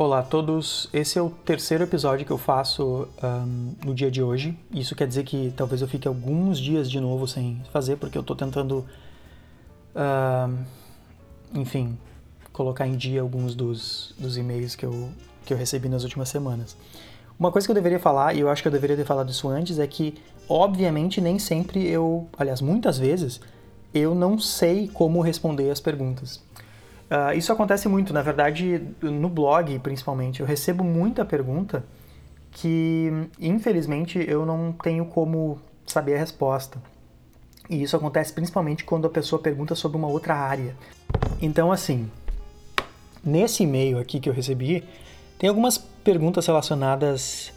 Olá a todos, esse é o terceiro episódio que eu faço um, no dia de hoje. Isso quer dizer que talvez eu fique alguns dias de novo sem fazer, porque eu estou tentando, uh, enfim, colocar em dia alguns dos, dos e-mails que eu, que eu recebi nas últimas semanas. Uma coisa que eu deveria falar, e eu acho que eu deveria ter falado isso antes, é que, obviamente, nem sempre eu, aliás, muitas vezes, eu não sei como responder as perguntas. Uh, isso acontece muito, na verdade, no blog principalmente. Eu recebo muita pergunta que, infelizmente, eu não tenho como saber a resposta. E isso acontece principalmente quando a pessoa pergunta sobre uma outra área. Então, assim, nesse e-mail aqui que eu recebi, tem algumas perguntas relacionadas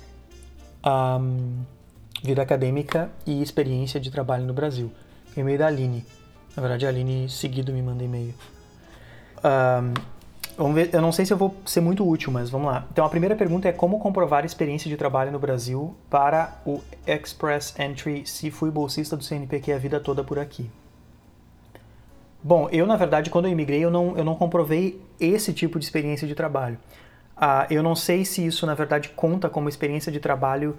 à vida acadêmica e experiência de trabalho no Brasil. E-mail da Aline. Na verdade, a Aline seguido me manda e-mail. Vamos ver, eu não sei se eu vou ser muito útil, mas vamos lá. Então a primeira pergunta é como comprovar experiência de trabalho no Brasil para o Express Entry se fui bolsista do CNPq a vida toda por aqui. Bom, eu na verdade quando eu imigrei eu não, eu não comprovei esse tipo de experiência de trabalho. Uh, eu não sei se isso na verdade conta como experiência de trabalho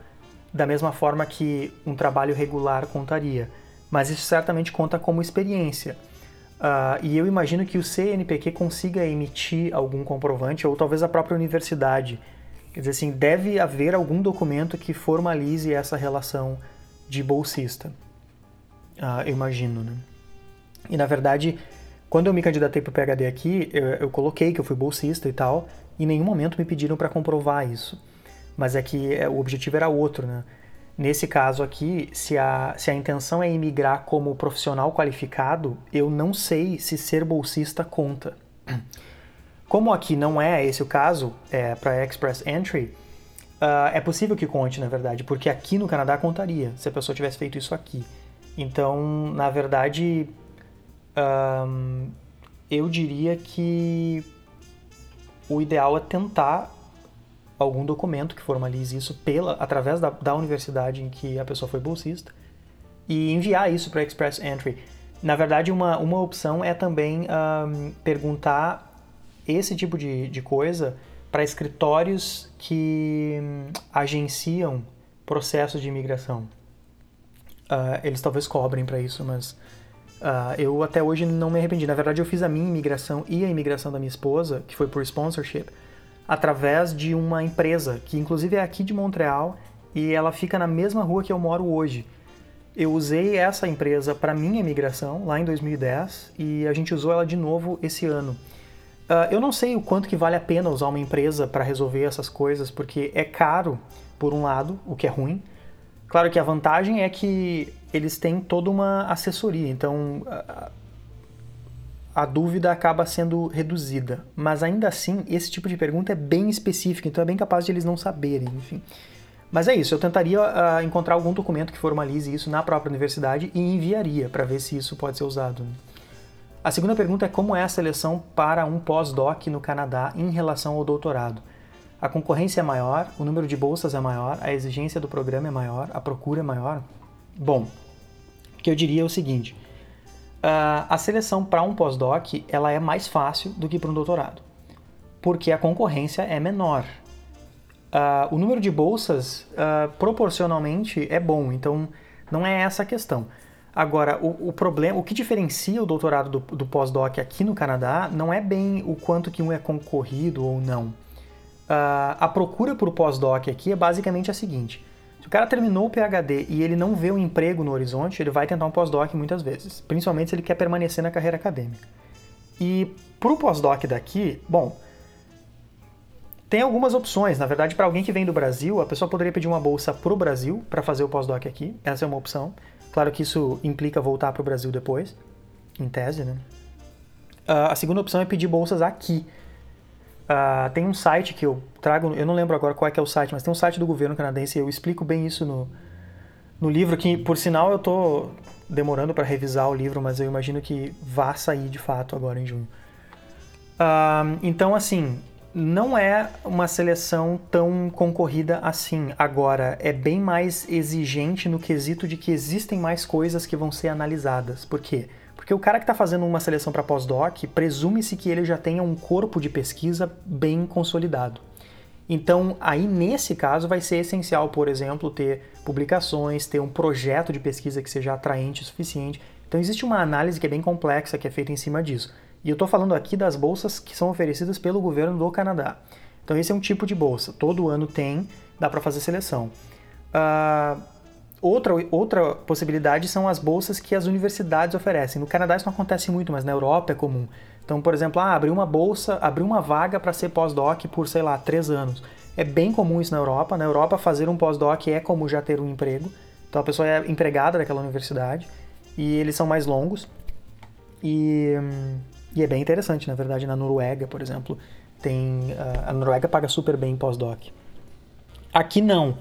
da mesma forma que um trabalho regular contaria, mas isso certamente conta como experiência. Uh, e eu imagino que o CNPq consiga emitir algum comprovante, ou talvez a própria universidade. Quer dizer assim, deve haver algum documento que formalize essa relação de bolsista. Uh, eu imagino, né? E na verdade, quando eu me candidatei para o PhD aqui, eu, eu, coloquei que eu fui bolsista e tal, e em nenhum momento me pediram para comprovar isso. Mas é que é, o objetivo era outro, né? Nesse caso aqui, se a, se a intenção é imigrar como profissional qualificado, eu não sei se ser bolsista conta. Como aqui não é esse o caso, é, para Express Entry, uh, é possível que conte, na verdade, porque aqui no Canadá contaria, se a pessoa tivesse feito isso aqui. Então, na verdade, um, eu diria que o ideal é tentar algum documento que formalize isso pela, através da, da universidade em que a pessoa foi bolsista e enviar isso para Express Entry. Na verdade, uma, uma opção é também um, perguntar esse tipo de, de coisa para escritórios que um, agenciam processos de imigração. Uh, eles talvez cobrem para isso, mas uh, eu até hoje não me arrependi. Na verdade, eu fiz a minha imigração e a imigração da minha esposa, que foi por sponsorship, através de uma empresa, que inclusive é aqui de Montreal e ela fica na mesma rua que eu moro hoje. Eu usei essa empresa para minha imigração lá em 2010 e a gente usou ela de novo esse ano. Uh, eu não sei o quanto que vale a pena usar uma empresa para resolver essas coisas, porque é caro, por um lado, o que é ruim. Claro que a vantagem é que eles têm toda uma assessoria, então uh, a dúvida acaba sendo reduzida. Mas ainda assim, esse tipo de pergunta é bem específica, então é bem capaz de eles não saberem, enfim. Mas é isso, eu tentaria uh, encontrar algum documento que formalize isso na própria universidade e enviaria para ver se isso pode ser usado. A segunda pergunta é como é a seleção para um pós-doc no Canadá em relação ao doutorado. A concorrência é maior, o número de bolsas é maior, a exigência do programa é maior, a procura é maior? Bom, o que eu diria é o seguinte: a seleção para um pós-doc ela é mais fácil do que para um doutorado, porque a concorrência é menor. Uh, o número de bolsas uh, proporcionalmente é bom, então não é essa a questão. Agora, o, o problema, o que diferencia o doutorado do, do pós-doc aqui no Canadá não é bem o quanto que um é concorrido ou não. a procura por pós-doc aqui é basicamente a seguinte: se o cara terminou o PhD e ele não vê um emprego no horizonte, ele vai tentar um pós-doc muitas vezes, principalmente se ele quer permanecer na carreira acadêmica. E para o pós-doc daqui, bom, tem algumas opções. Na verdade, para alguém que vem do Brasil, a pessoa poderia pedir uma bolsa para o Brasil para fazer o pós-doc aqui. Essa é uma opção. Claro que isso implica voltar para o Brasil depois, em tese, né? Uh, a segunda opção é pedir bolsas aqui. Uh, tem um site que eu trago, eu não lembro agora qual é que é o site, mas tem um site do governo canadense, eu explico bem isso no, no livro, que por sinal eu tô demorando para revisar o livro, mas eu imagino que vá sair de fato agora em junho. Uh, então, assim, não é uma seleção tão concorrida assim. Agora, é bem mais exigente no quesito de que existem mais coisas que vão ser analisadas. Por quê? Porque o cara que está fazendo uma seleção para pós-doc, presume-se que ele já tenha um corpo de pesquisa bem consolidado. Então, aí nesse caso vai ser essencial, por exemplo, ter publicações, ter um projeto de pesquisa que seja atraente o suficiente. Então, existe uma análise que é bem complexa que é feita em cima disso. E eu estou falando aqui das bolsas que são oferecidas pelo governo do Canadá. Então, esse é um tipo de bolsa. Todo ano tem, dá para fazer seleção. Uh, outra, outra possibilidade são as bolsas que as universidades oferecem. No Canadá isso não acontece muito, mas na Europa é comum. Então, por exemplo, ah, abrir uma bolsa, abrir uma vaga para ser pós-doc por, sei lá, três anos. É bem comum isso na Europa. Na Europa, fazer um pós-doc é como já ter um emprego. Então, a pessoa é empregada daquela universidade e eles são mais longos. E, e é bem interessante, na verdade, na Noruega, por exemplo, tem a Noruega paga super bem pós-doc. Aqui não.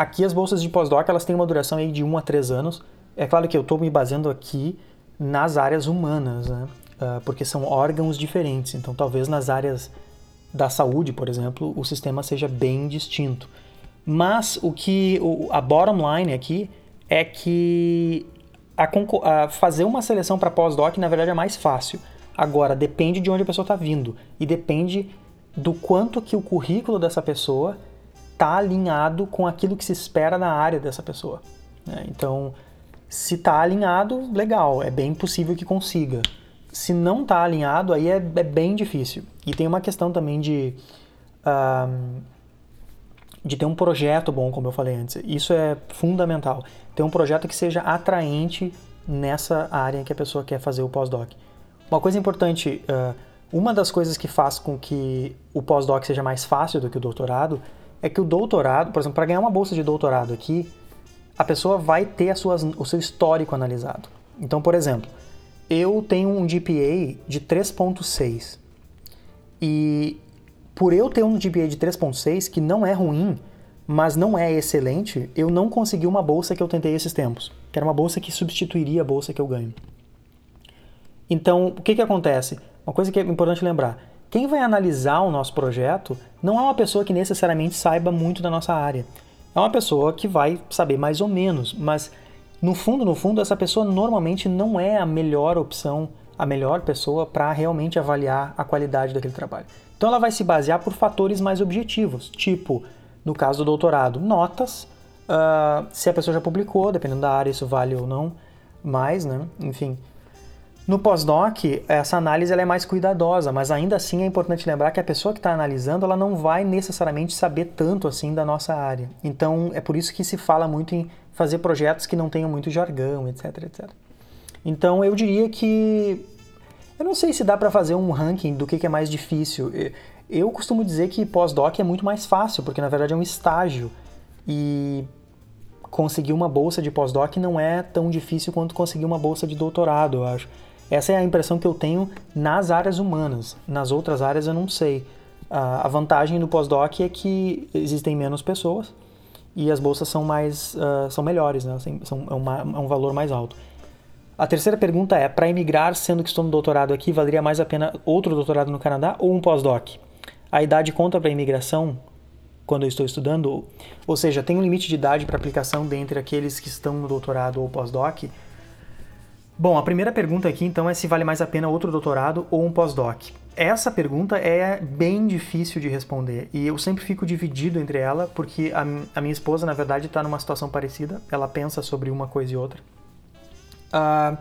Aqui as bolsas de pós-doc elas têm uma duração aí de 1 a 3 anos. É claro que eu estou me baseando aqui nas áreas humanas, né? Uh, porque são órgãos diferentes. Então, talvez nas áreas da saúde, por exemplo, o sistema seja bem distinto. Mas o que a bottom line aqui é que a, a fazer uma seleção para pós-doc na verdade é mais fácil. Agora depende de onde a pessoa está vindo e depende do quanto que o currículo dessa pessoa está alinhado com aquilo que se espera na área dessa pessoa. Né? Então, se está alinhado, legal, é bem possível que consiga. Se não está alinhado, aí é, é, bem difícil. E tem uma questão também de, de ter um projeto bom, como eu falei antes. Isso é fundamental. Ter um projeto que seja atraente nessa área que a pessoa quer fazer o pós-doc. Uma coisa importante, uh, uma das coisas que faz com que o pós-doc seja mais fácil do que o doutorado é que o doutorado, por exemplo, para ganhar uma bolsa de doutorado aqui, a pessoa vai ter suas, o seu histórico analisado. Então, por exemplo, eu tenho um GPA de 3.6 e por eu ter um GPA de 3.6 que não é ruim, mas não é excelente, eu não consegui uma bolsa que eu tentei esses tempos, que era uma bolsa que substituiria a bolsa que eu ganho. Então, o que, que acontece? Uma coisa que é importante lembrar: quem vai analisar o nosso projeto não é uma pessoa que necessariamente saiba muito da nossa área. É uma pessoa que vai saber mais ou menos, mas no fundo, no fundo, essa pessoa normalmente não é a melhor opção, a melhor pessoa para realmente avaliar a qualidade daquele trabalho. Então ela vai se basear por fatores mais objetivos, tipo, no caso do doutorado, notas, uh, se a pessoa já publicou, dependendo da área, isso vale ou não mais, né? Enfim, no pós-doc, essa análise é mais cuidadosa, mas ainda assim é importante lembrar que a pessoa que está analisando ela não vai necessariamente saber tanto assim da nossa área. Então é por isso que se fala muito em fazer projetos que não tenham muito jargão, etc, etc. Então eu diria que eu não sei se dá para fazer um ranking do que, que é mais difícil. Eu costumo dizer que pós-doc é muito mais fácil, porque na verdade é um estágio e conseguir uma bolsa de pós-doc não é tão difícil quanto conseguir uma bolsa de doutorado, eu acho. Essa é a impressão que eu tenho nas áreas humanas. Nas outras áreas eu não sei. A vantagem do pós-doc é que existem menos pessoas e as bolsas são mais uh, são melhores, né? são, é, uma, é um valor mais alto. A terceira pergunta é: para emigrar, sendo que estou no doutorado aqui, valeria mais a pena outro doutorado no Canadá ou um pós-doc? A idade conta para a imigração quando eu estou estudando? Ou seja, tem um limite de idade para aplicação dentre aqueles que estão no doutorado ou pós-doc? Bom, a primeira pergunta aqui então é se vale mais a pena outro doutorado ou um pós-doc. Essa pergunta é bem difícil de responder e eu sempre fico dividido entre ela porque a, a minha esposa, na verdade, está numa situação parecida. Ela pensa sobre uma coisa e outra. Uh,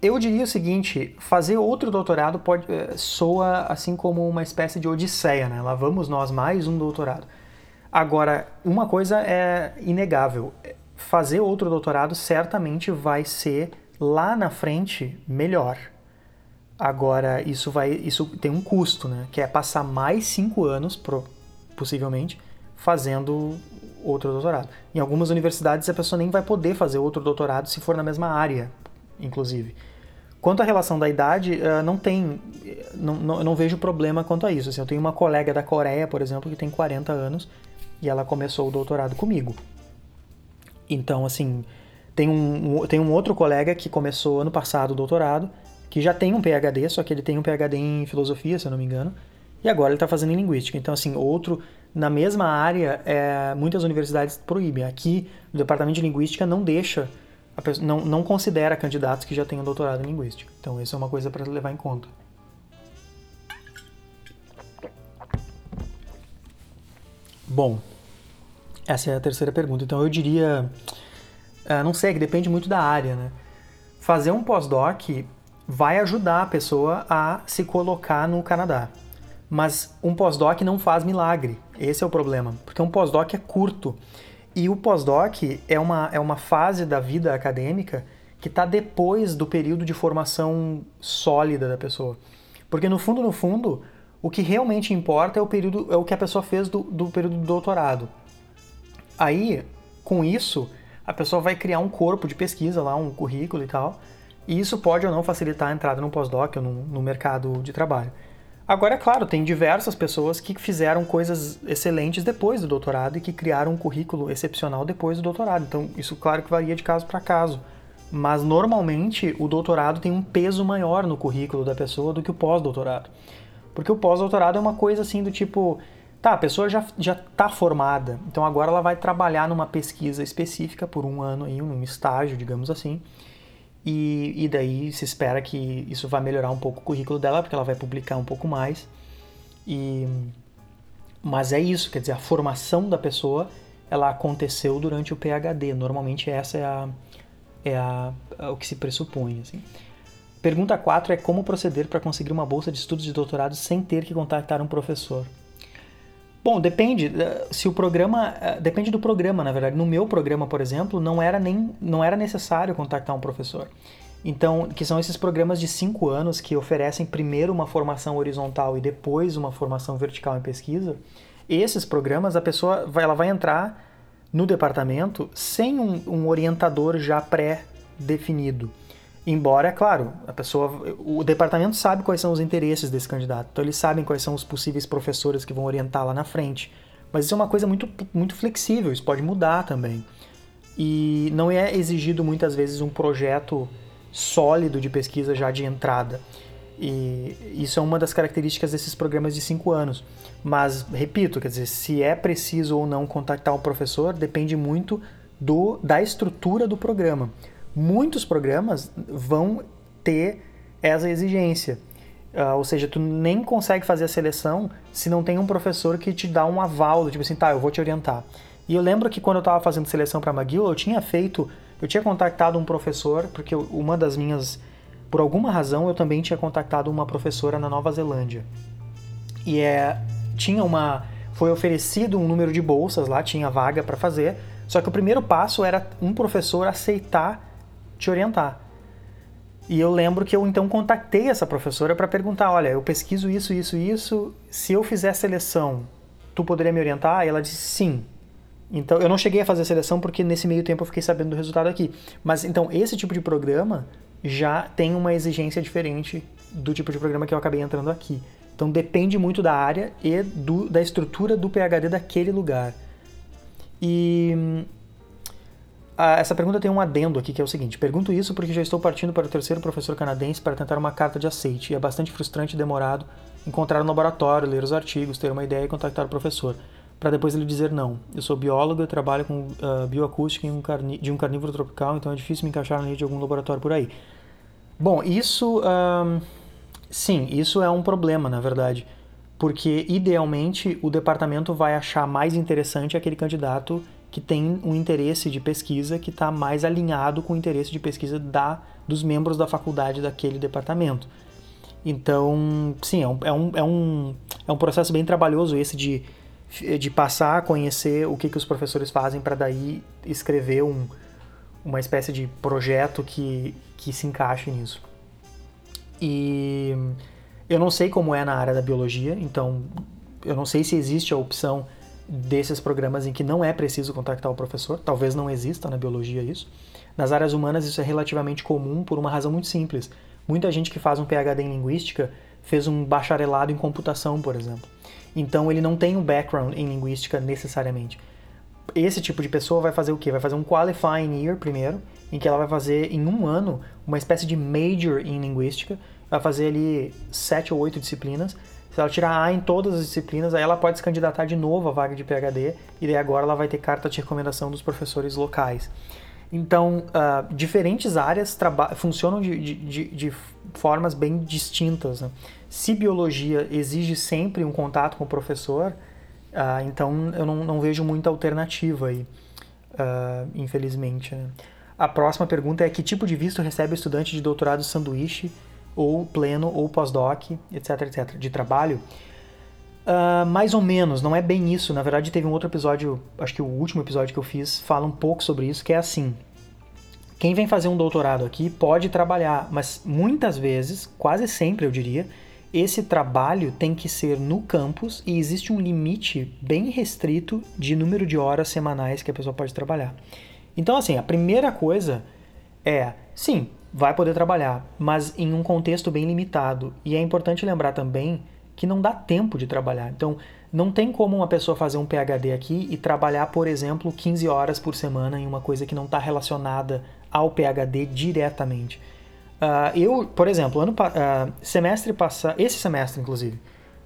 eu diria o seguinte: fazer outro doutorado pode uh, soa assim como uma espécie de odisseia, né? Lá vamos nós mais um doutorado. Agora, uma coisa é inegável: fazer outro doutorado certamente vai ser lá na frente melhor. Agora, isso vai, isso tem um custo, né? Que é passar mais cinco anos, possivelmente, fazendo outro doutorado. Em algumas universidades, a pessoa nem vai poder fazer outro doutorado se for na mesma área, inclusive. Quanto à relação da idade, não tem, não, não, não vejo problema quanto a isso. Assim, eu tenho uma colega da Coreia, por exemplo, que tem 40 anos e ela começou o doutorado comigo. Então, assim, tem um, tem um outro colega que começou ano passado o doutorado, que já tem um PhD, só que ele tem um PhD em filosofia, se eu não me engano, e agora ele está fazendo em linguística. Então, assim, outro na mesma área, é, muitas universidades proíbem. Aqui, o departamento de linguística não deixa, pessoa, não, não considera candidatos que já tenham doutorado em linguística. Então, isso é uma coisa para levar em conta. Bom, essa é a terceira pergunta. Então eu diria, uh, não sei, que depende muito da área, né? Fazer um pós-doc vai ajudar a pessoa a se colocar no Canadá. Mas um pós-doc não faz milagre. Esse é o problema. Porque um pós-doc é curto. E o pós-doc é uma, é uma fase da vida acadêmica que está depois do período de formação sólida da pessoa. Porque no fundo, no fundo, o que realmente importa é o período, é o que a pessoa fez do, do período do doutorado. Aí, com isso, a pessoa vai criar um corpo de pesquisa lá, um currículo e tal, e isso pode ou não facilitar a entrada no pós-doc ou no, mercado de trabalho. Agora, é claro, tem diversas pessoas que fizeram coisas excelentes depois do doutorado e que criaram um currículo excepcional depois do doutorado. Então, isso, claro, que varia de caso para caso. Mas, normalmente, o doutorado tem um peso maior no currículo da pessoa do que o pós-doutorado. Porque o pós-doutorado é uma coisa assim do tipo, tá, a pessoa já está formada, então agora ela vai trabalhar numa pesquisa específica por um ano, aí, um estágio, digamos assim, e, e daí se espera que isso vai melhorar um pouco o currículo dela, porque ela vai publicar um pouco mais. E, mas é isso, quer dizer, a formação da pessoa ela aconteceu durante o PhD. Normalmente essa é, a, é a, é o que se pressupõe. Assim. Pergunta 4 é como proceder para conseguir uma bolsa de estudos de doutorado sem ter que contactar um professor. Bom, depende. Eh, se o programa. Eh, depende do programa, na verdade. No meu programa, por exemplo, não era nem não era necessário contactar um professor. Então, que são esses programas de cinco anos que oferecem primeiro uma formação horizontal e depois uma formação vertical em pesquisa. Esses programas, a pessoa vai, ela vai entrar no departamento sem um, um orientador já pré-definido. Embora, é claro, a pessoa, o departamento sabe quais são os interesses desse candidato, então eles sabem quais são os possíveis professores que vão orientar lá na frente. Mas isso é uma coisa muito, muito flexível, isso pode mudar também. E não é exigido muitas vezes um projeto sólido de pesquisa já de entrada. E isso é uma das características desses programas de cinco anos. Mas, repito, quer dizer, se é preciso ou não contactar o professor depende muito do, da estrutura do programa muitos programas vão ter essa exigência. Uh, ou seja, tu nem consegue fazer a seleção se não tem um professor que te dá um aval, tipo assim, tá, eu vou te orientar. E eu lembro que quando eu estava fazendo seleção para McGill, eu tinha feito, eu tinha contactado um professor, porque uma das minhas, por alguma razão, eu também tinha contactado uma professora na Nova Zelândia. E é, tinha uma, foi oferecido um número de bolsas lá, tinha vaga para fazer, só que o primeiro passo era um professor aceitar te orientar. E eu lembro que eu então contatei essa professora para perguntar: olha, eu pesquiso isso, isso, isso. Se eu fizer seleção, tu poderia me orientar? E ela disse sim. Então eu não cheguei a fazer a seleção porque nesse meio tempo eu fiquei sabendo do resultado aqui. Mas então esse tipo de programa já tem uma exigência diferente do tipo de programa que eu acabei entrando aqui. Então depende muito da área e do, da estrutura do PhD daquele lugar. E ah, essa pergunta tem um adendo aqui que é o seguinte: pergunto isso porque já estou partindo para o terceiro professor canadense para tentar uma carta de aceite e é bastante frustrante e demorado encontrar um laboratório, ler os artigos, ter uma ideia e contactar o professor, para depois ele dizer não. Eu sou biólogo e trabalho com uh, bioacústica um de um carnívoro tropical, então é difícil me encaixar na de algum laboratório por aí. Bom, isso. Uh, sim, isso é um problema, na verdade. Porque idealmente o departamento vai achar mais interessante aquele candidato que tem um interesse de pesquisa que está mais alinhado com o interesse de pesquisa da, dos membros da faculdade daquele departamento. Então, sim, é um, é um, é um, é um processo bem trabalhoso esse de, de passar a conhecer o que, que os professores fazem para daí escrever um, uma espécie de projeto que, que se encaixe nisso. E eu não sei como é na área da biologia, então eu não sei se existe a opção desses programas em que não é preciso contactar o professor, talvez não exista na biologia isso. Nas áreas humanas isso é relativamente comum por uma razão muito simples. Muita gente que faz um PhD em linguística fez um bacharelado em computação, por exemplo. Então ele não tem um background em linguística necessariamente. Esse tipo de pessoa vai fazer o quê? Vai fazer um qualifying year primeiro, em que ela vai fazer em um ano uma espécie de major em linguística, vai fazer ali sete ou oito disciplinas, se ela tirar A em todas as disciplinas, aí ela pode se candidatar de novo à vaga de PhD e daí agora ela vai ter carta de recomendação dos professores locais. Então, uh, diferentes áreas funcionam de, de, de, formas bem distintas. Né? Se biologia exige sempre um contato com o professor, Uh, então eu não, não, vejo muita alternativa aí, uh, infelizmente. Né? A próxima pergunta é que tipo de visto recebe o estudante de doutorado sanduíche ou pleno ou pós-doc, etc, etc, de trabalho? Uh, mais ou menos, não é bem isso. Na verdade, teve um outro episódio, acho que o último episódio que eu fiz, fala um pouco sobre isso, que é assim. Quem vem fazer um doutorado aqui pode trabalhar, mas muitas vezes, quase sempre eu diria, esse trabalho tem que ser no campus e existe um limite bem restrito de número de horas semanais que a pessoa pode trabalhar. Então, assim, a primeira coisa é, sim, vai poder trabalhar, mas em um contexto bem limitado. E é importante lembrar também que não dá tempo de trabalhar. Então, não tem como uma pessoa fazer um PhD aqui e trabalhar, por exemplo, 15 horas por semana em uma coisa que não está relacionada ao PhD diretamente. Uh, eu, por exemplo, ano uh, semestre passado, esse semestre inclusive,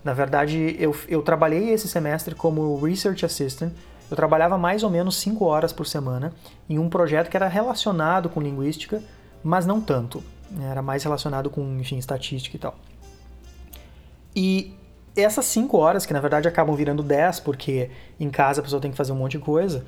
na verdade eu, eu trabalhei esse semestre como Research Assistant. Eu trabalhava mais ou menos 5 horas por semana em um projeto que era relacionado com linguística, mas não tanto. Era mais relacionado com, enfim, estatística e tal. E essas 5 horas, que na verdade acabam virando 10, porque em casa a pessoa tem que fazer um monte de coisa,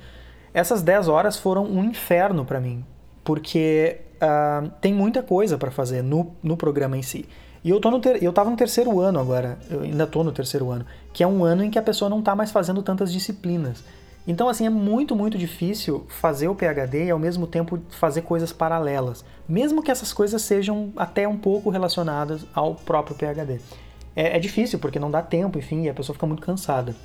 essas 10 horas foram um inferno para mim, porque uh, tem muita coisa para fazer no, no programa em si. E eu, tô no ter, eu tava no terceiro ano agora, eu ainda tô no terceiro ano, que é um ano em que a pessoa não tá mais fazendo tantas disciplinas. Então, assim, é muito, muito difícil fazer o PhD e ao mesmo tempo fazer coisas paralelas, mesmo que essas coisas sejam até um pouco relacionadas ao próprio PhD. É, é difícil porque não dá tempo, enfim, e a pessoa fica muito cansada.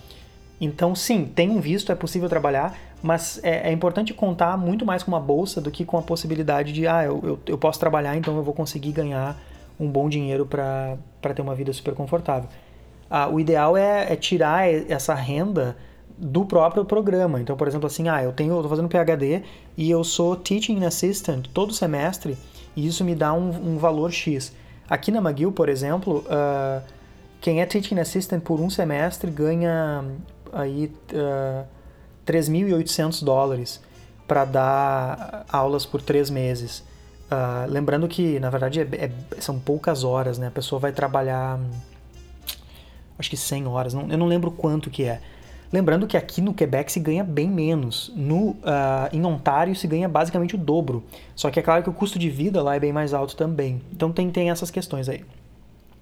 Então, sim, tem um visto, é possível trabalhar, mas é, é, importante contar muito mais com uma bolsa do que com a possibilidade de, ah, eu, eu, eu posso trabalhar, então eu vou conseguir ganhar um bom dinheiro para ter uma vida super confortável. Ah, o ideal é, é, tirar essa renda do próprio programa. Então, por exemplo, assim, ah, eu tenho, eu tô fazendo PhD e eu sou Teaching Assistant todo semestre e isso me dá um, um valor X. Aqui na McGill, por exemplo, uh, quem é Teaching Assistant por um semestre ganha aí uh, 3.800 dólares para dar aulas por três meses. Uh, lembrando que, na verdade, é, é, são poucas horas, né? A pessoa vai trabalhar, acho que 100 horas, não, eu não lembro quanto que é. Lembrando que aqui no Quebec se ganha bem menos. No, uh, em Ontário se ganha basicamente o dobro. Só que é claro que o custo de vida lá é bem mais alto também. Então tem, tem essas questões aí.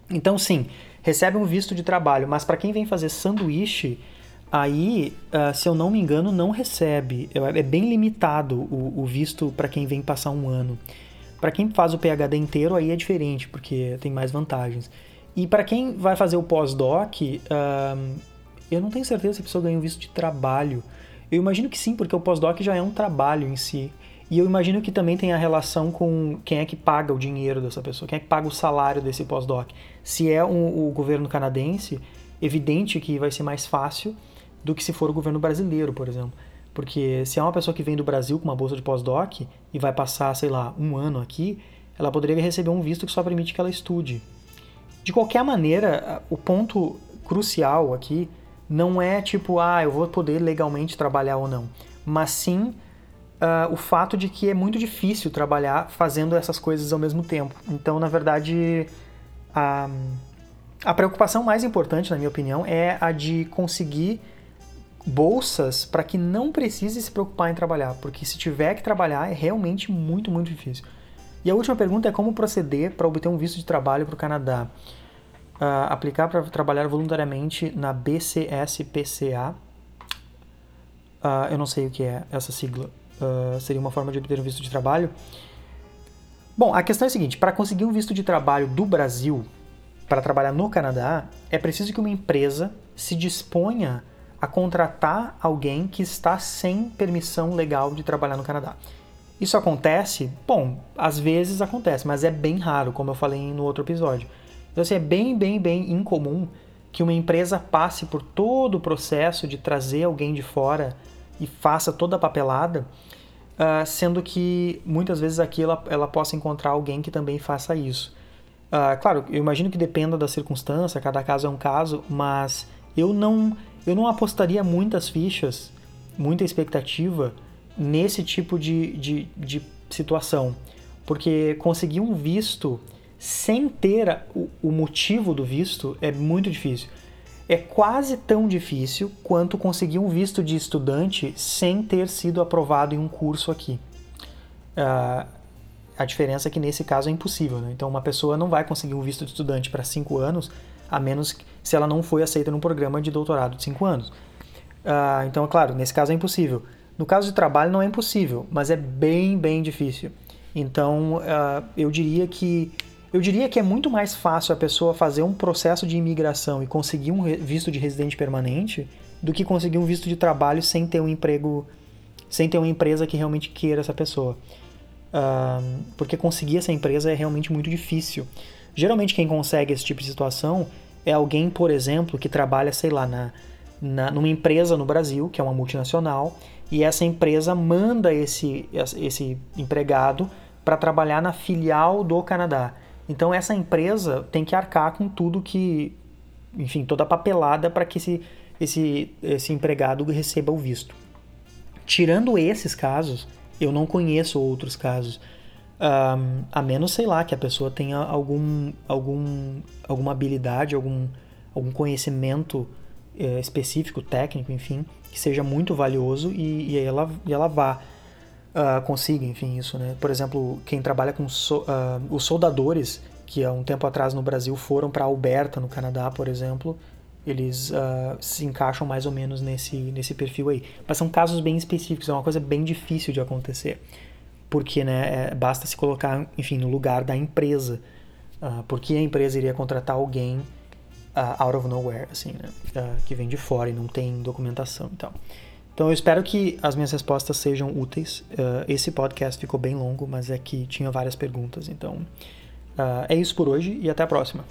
Então sim, recebe um visto de trabalho, mas para quem vem fazer sanduíche, Aí, uh, se eu não me engano, não recebe. É, bem limitado o, o visto para quem vem passar um ano. Para quem faz o PhD inteiro, aí é diferente, porque tem mais vantagens. E para quem vai fazer o pós-doc, uh, eu não tenho certeza se a pessoa ganha um visto de trabalho. Eu imagino que sim, porque o pós-doc já é um trabalho em si. E eu imagino que também tem a relação com quem é que paga o dinheiro dessa pessoa, quem é que paga o salário desse pós-doc. Se é um, o governo canadense, evidente que vai ser mais fácil do que se for o governo brasileiro, por exemplo. Porque se é uma pessoa que vem do Brasil com uma bolsa de pós-doc e vai passar, sei lá, um ano aqui, ela poderia receber um visto que só permite que ela estude. De qualquer maneira, o ponto crucial aqui não é tipo, ah, eu vou poder legalmente trabalhar ou não, mas sim uh, o fato de que é muito difícil trabalhar fazendo essas coisas ao mesmo tempo. Então, na verdade, a, a preocupação mais importante, na minha opinião, é a de conseguir bolsas para que não precise se preocupar em trabalhar, porque se tiver que trabalhar é realmente muito, muito difícil. E a última pergunta é como proceder para obter um visto de trabalho para o Canadá. Uh, aplicar para trabalhar voluntariamente na BCSPCA. Uh, ah, eu não sei o que é essa sigla. Uh, seria uma forma de obter um visto de trabalho. Bom, a questão é a seguinte: para conseguir um visto de trabalho do Brasil para trabalhar no Canadá, é preciso que uma empresa se disponha a contratar alguém que está sem permissão legal de trabalhar no Canadá. Isso acontece? Bom, às vezes acontece, mas é bem raro, como eu falei no outro episódio. Então, assim, é bem, bem, bem incomum que uma empresa passe por todo o processo de trazer alguém de fora e faça toda a papelada, uh, sendo que muitas vezes aqui ela, ela possa encontrar alguém que também faça isso. Uh, claro, eu imagino que dependa da circunstância, cada caso é um caso, mas eu não eu não apostaria muitas fichas, muita expectativa nesse tipo de, de, de situação. Porque conseguir um visto sem ter o, o motivo do visto é muito difícil. é quase tão difícil quanto conseguir um visto de estudante sem ter sido aprovado em um curso aqui. Uh, a diferença é que nesse caso é impossível. Né? Então, uma pessoa não vai conseguir um visto de estudante para cinco anos, a menos se ela não foi aceita num programa de doutorado de cinco anos. Uh, então, é claro, nesse caso é impossível. No caso de trabalho, não é impossível, mas é bem, bem difícil. Então, uh, eu diria que eu diria que é muito mais fácil a pessoa fazer um processo de imigração e conseguir um visto de residente permanente do que conseguir um visto de trabalho sem ter um emprego, sem ter uma empresa que realmente queira essa pessoa. Uh, porque conseguir essa empresa é realmente muito difícil. Geralmente quem consegue esse tipo de situação é alguém, por exemplo, que trabalha, sei lá, na, na, numa empresa no Brasil, que é uma multinacional, e essa empresa manda esse, esse empregado para trabalhar na filial do Canadá. Então essa empresa tem que arcar com tudo que, enfim, toda a papelada para que esse, esse, esse empregado receba o visto. Tirando esses casos, eu não conheço outros casos. Um, a menos, sei lá, que a pessoa tenha algum, algum, alguma habilidade, algum, algum conhecimento é, específico, técnico, enfim, que seja muito valioso e, e ela, e ela vá uh, consiga, enfim, isso, né? Por exemplo, quem trabalha com so, uh, os soldadores, que há um tempo atrás no Brasil foram para Alberta, no Canadá, por exemplo, eles uh, se encaixam mais ou menos nesse, nesse perfil aí. Mas são casos bem específicos, é uma coisa bem difícil de acontecer. Porque, né, é, basta se colocar, enfim, no lugar da empresa. Uh, porque a empresa iria contratar alguém uh, out of nowhere, assim, né? Que vem de fora e não tem documentação e tal. Então eu espero que as minhas respostas sejam úteis. Uh, esse podcast ficou bem longo, mas é que tinha várias perguntas. Então é isso por hoje e até a próxima.